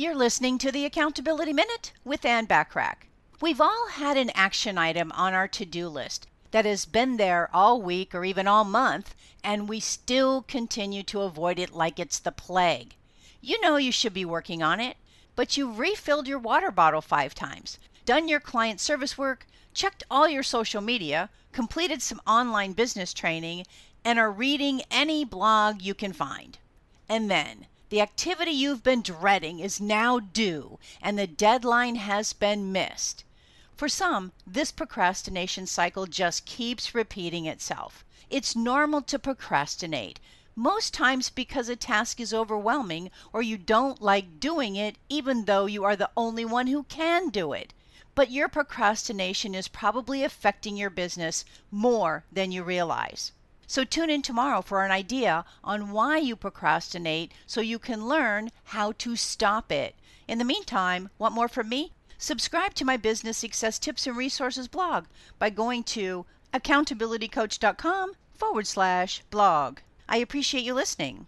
You're listening to the Accountability Minute with Ann Bachrach. We've all had an action item on our to do list that has been there all week or even all month, and we still continue to avoid it like it's the plague. You know you should be working on it, but you've refilled your water bottle five times, done your client service work, checked all your social media, completed some online business training, and are reading any blog you can find. And then, the activity you've been dreading is now due, and the deadline has been missed. For some, this procrastination cycle just keeps repeating itself. It's normal to procrastinate, most times because a task is overwhelming or you don't like doing it, even though you are the only one who can do it. But your procrastination is probably affecting your business more than you realize. So tune in tomorrow for an idea on why you procrastinate so you can learn how to stop it. In the meantime, want more from me? Subscribe to my business success tips and resources blog by going to accountabilitycoach.com forward slash blog. I appreciate you listening.